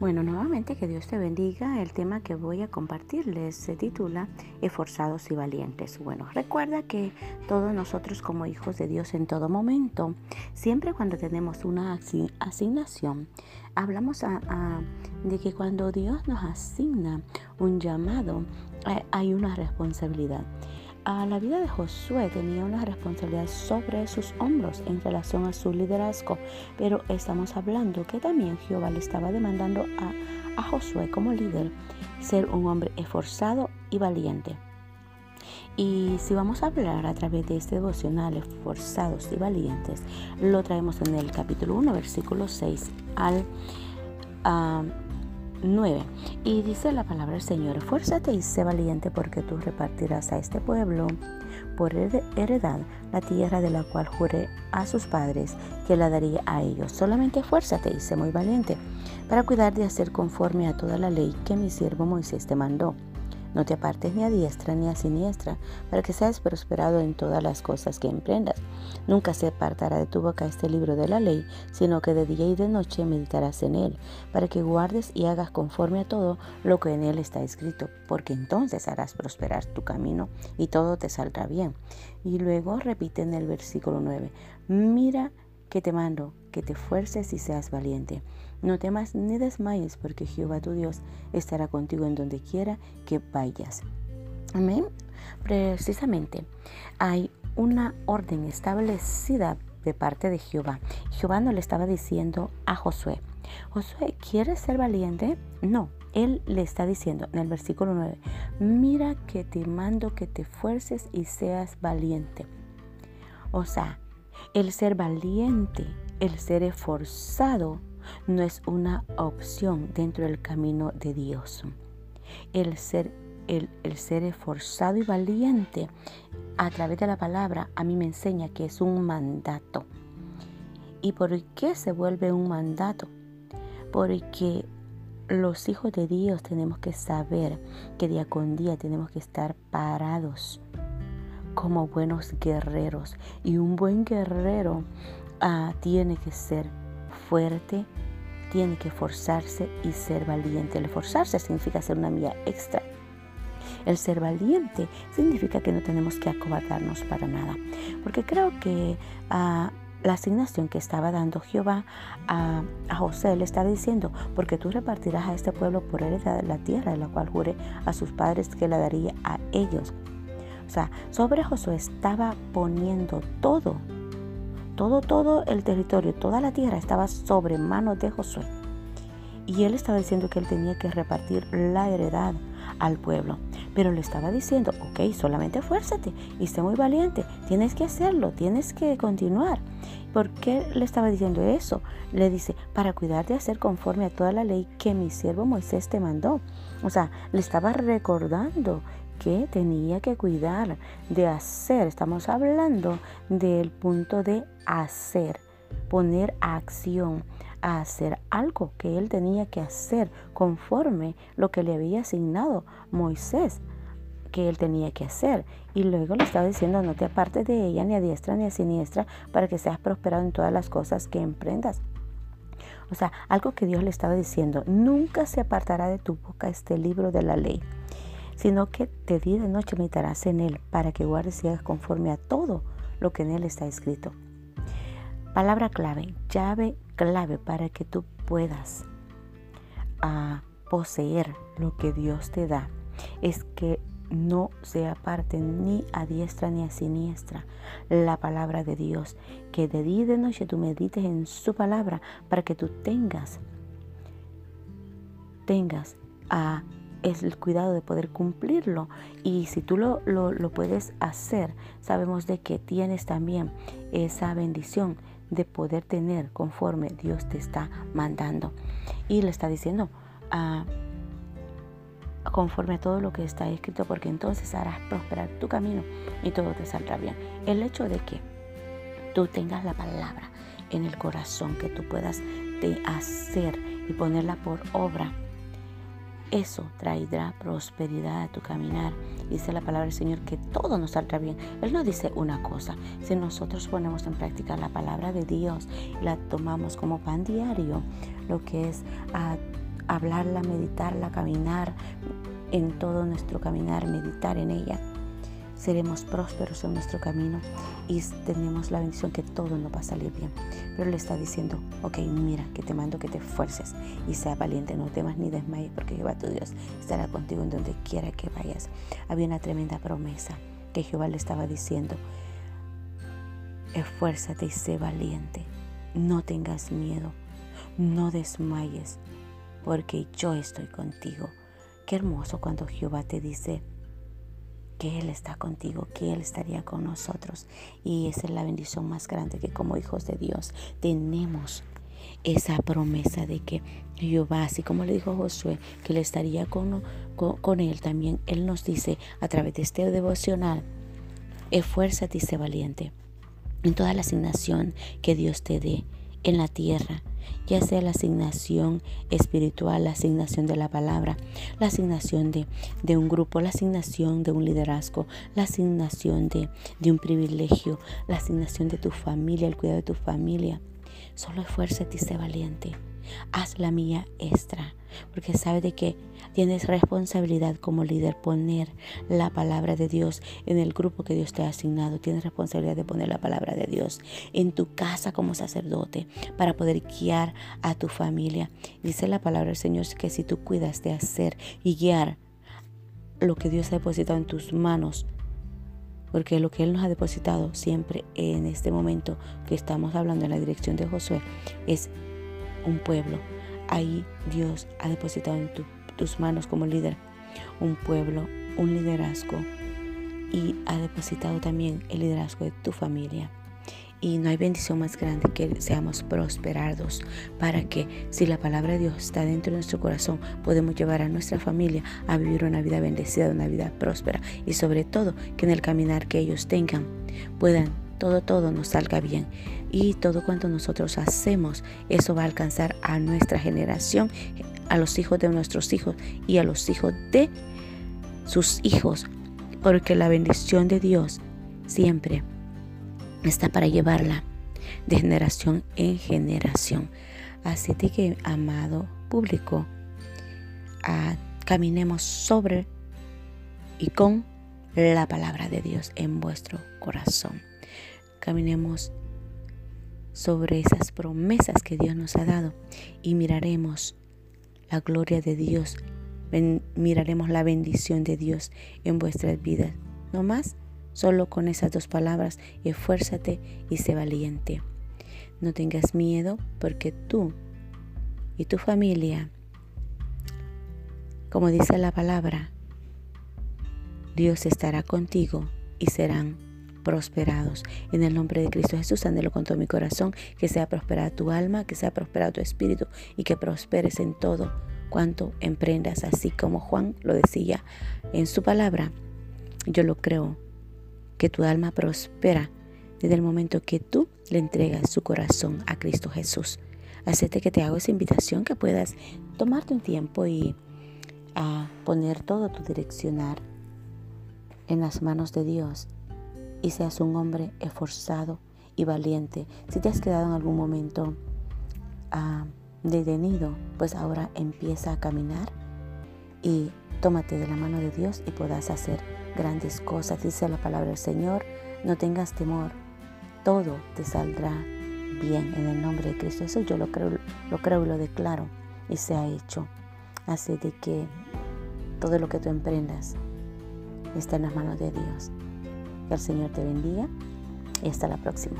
Bueno, nuevamente que Dios te bendiga. El tema que voy a compartirles se titula Esforzados y Valientes. Bueno, recuerda que todos nosotros como hijos de Dios en todo momento, siempre cuando tenemos una asignación, hablamos de que cuando Dios nos asigna un llamado, eh, hay una responsabilidad a la vida de Josué tenía una responsabilidad sobre sus hombros en relación a su liderazgo, pero estamos hablando que también Jehová le estaba demandando a, Josué como líder ser un hombre esforzado y valiente. Y si vamos a hablar a través de este devocional, esforzados y valientes, lo traemos en el capítulo 1, versículo 6 al uh, 9. Y dice la palabra del Señor, esfuérzate y sé valiente porque tú repartirás a este pueblo por heredad la tierra de la cual juré a sus padres que la daría a ellos. Solamente esfuérzate y sé muy valiente para cuidar de hacer conforme a toda la ley que mi siervo Moisés te mandó. No te apartes ni a diestra ni a siniestra, para que seas prosperado en todas las cosas que emprendas. Nunca se apartará de tu boca este libro de la ley, sino que de día y de noche meditarás en él, para que guardes y hagas conforme a todo lo que en él está escrito, porque entonces harás prosperar tu camino y todo te saldrá bien. Y luego repite en el versículo 9, mira que te mando, que te fuerces y seas valiente. No temas ni desmayes, porque Jehová tu Dios estará contigo en donde quiera que vayas. Amén. Precisamente hay una orden establecida de parte de Jehová. Jehová no le estaba diciendo a Josué, Josué, ¿quieres ser valiente? No, él le está diciendo en el versículo 9, mira que te mando que te fuerces y seas valiente. O sea, el ser valiente, el ser esforzado, no es una opción dentro del camino de Dios. El ser, el, ser esforzado y valiente a través de la palabra a mí me enseña que es un mandato. ¿Y por qué se vuelve un mandato? Porque los hijos de Dios tenemos que saber que día con día tenemos que estar parados como buenos guerreros. Y un buen guerrero ah, tiene que ser fuerte, tiene que forzarse y ser valiente. El forzarse significa hacer una mía extra. El ser valiente significa que no tenemos que acobardarnos para nada. Porque creo que ah, la asignación que estaba dando Jehová a, José le estaba diciendo, porque tú repartirás a este pueblo por heredad la tierra de la cual juré a sus padres que la daría a ellos. O sea, sobre Josué estaba poniendo todo todo, todo el territorio, toda la tierra estaba sobre manos de Josué. Y él estaba diciendo que él tenía que repartir la heredad al pueblo. Pero le estaba diciendo, ok, solamente fuérzate y sé muy valiente. Tienes que hacerlo, tienes que continuar. ¿Por qué le estaba diciendo eso? Le dice, para cuidar de hacer conforme a toda la ley que mi siervo Moisés te mandó. O sea, le estaba recordando que tenía que cuidar de hacer. Estamos hablando del punto de hacer, poner acción, a hacer algo que él tenía que hacer conforme lo que le había asignado Moisés que él tenía que hacer. Y luego le estaba diciendo, no te apartes de ella ni a diestra ni a siniestra para que seas prosperado en todas las cosas que emprendas. O sea, algo que Dios le estaba diciendo, nunca se apartará de tu boca este libro de la ley sino que de día y de noche meditarás en él para que guardes y hagas conforme a todo lo que en él está escrito. Palabra clave, llave clave para que tú puedas ah, poseer lo que Dios te da, es que no se aparte ni a diestra ni a siniestra la palabra de Dios, que de día y de noche tú medites en su palabra para que tú tengas, tengas a es el cuidado de poder cumplirlo. Y si tú lo, lo, puedes hacer, sabemos de que tienes también esa bendición de poder tener conforme Dios te está mandando. Y le está diciendo, ah, conforme a todo lo que está escrito, porque entonces harás prosperar tu camino y todo te saldrá bien. El hecho de que tú tengas la palabra en el corazón, que tú puedas de hacer y ponerla por obra, eso traerá prosperidad a tu caminar. Dice la palabra del Señor que todo nos saldrá bien. Él no dice una cosa. Si nosotros ponemos en práctica la palabra de Dios y la tomamos como pan diario, lo que es hablarla, meditarla, caminar en todo nuestro caminar, meditar en ella seremos prósperos en nuestro camino y tenemos la bendición que todo nos va a salir bien. Pero le está diciendo, ok, mira, que te mando que te esfuerces y sea valiente, no temas ni desmayes, porque Jehová tu Dios estará contigo en donde quiera que vayas. Había una tremenda promesa que Jehová le estaba diciendo, esfuérzate y sé valiente, no tengas miedo, no desmayes, porque yo estoy contigo. Qué hermoso cuando Jehová te dice, que Él está contigo, que Él estaría con nosotros. Y esa es la bendición más grande que como hijos de Dios tenemos esa promesa de que Jehová, así como le dijo Josué, que Él estaría con, con, Él, también Él nos dice a través de este devocional, esfuérzate y sé valiente en toda la asignación que Dios te dé en la tierra, ya sea la asignación espiritual, la asignación de la palabra, la asignación de, de un grupo, la asignación de un liderazgo, la asignación de, de un privilegio, la asignación de tu familia, el cuidado de tu familia. Solo esfuérzate y sé valiente. Haz la mía extra porque sabe de que tienes responsabilidad como líder poner la palabra de Dios en el grupo que Dios te ha asignado. Tienes responsabilidad de poner la palabra de Dios en tu casa como sacerdote para poder guiar a tu familia. Dice la palabra del Señor que si tú cuidas de hacer y guiar lo que Dios ha depositado en tus manos, porque lo que Él nos ha depositado siempre en este momento que estamos hablando en la dirección de Josué es un pueblo. Ahí Dios ha depositado en tus manos como líder. Un pueblo, un liderazgo. Y ha depositado también el liderazgo de tu familia. Y no hay bendición más grande que seamos prosperados para que si la palabra de Dios está dentro de nuestro corazón, podemos llevar a nuestra familia a vivir una vida bendecida, una vida próspera. Y sobre todo que en el caminar que ellos tengan puedan todo, todo nos salga bien. Y todo cuanto nosotros hacemos, eso va a alcanzar a nuestra generación, a los hijos de nuestros hijos y a los hijos de sus hijos. Porque la bendición de Dios siempre está para llevarla de generación en generación. Así que, amado público, ah, caminemos sobre y con la palabra de Dios en vuestro corazón caminemos sobre esas promesas que Dios nos ha dado y miraremos la gloria de Dios, miraremos la bendición de Dios en vuestras vidas. No más, solo con esas dos palabras, esfuérzate y sé valiente. No tengas miedo porque tú y tu familia, como dice la palabra, Dios estará contigo y serán prosperados. En el nombre de Cristo Jesús, ándelo con todo mi corazón, que sea prosperada tu alma, que sea prosperado tu espíritu y que prosperes en todo cuanto emprendas, así como Juan lo decía en su palabra. Yo lo creo, que tu alma prospera desde el momento que tú le entregas su corazón a Cristo Jesús. Así que te hago esa invitación que puedas tomarte un tiempo y a poner todo tu direccionar en las manos de Dios y seas un hombre esforzado y valiente. Si te has quedado en algún momento ah, detenido, pues ahora empieza a caminar y tómate de la mano de Dios y puedas hacer grandes cosas. Dice la palabra del Señor, no tengas temor, todo te saldrá bien en el nombre de Cristo. Eso yo lo creo, lo creo y lo declaro y se ha hecho. Así de que todo lo que tú emprendas está en las manos de Dios. Que el Señor te bendiga y hasta la próxima.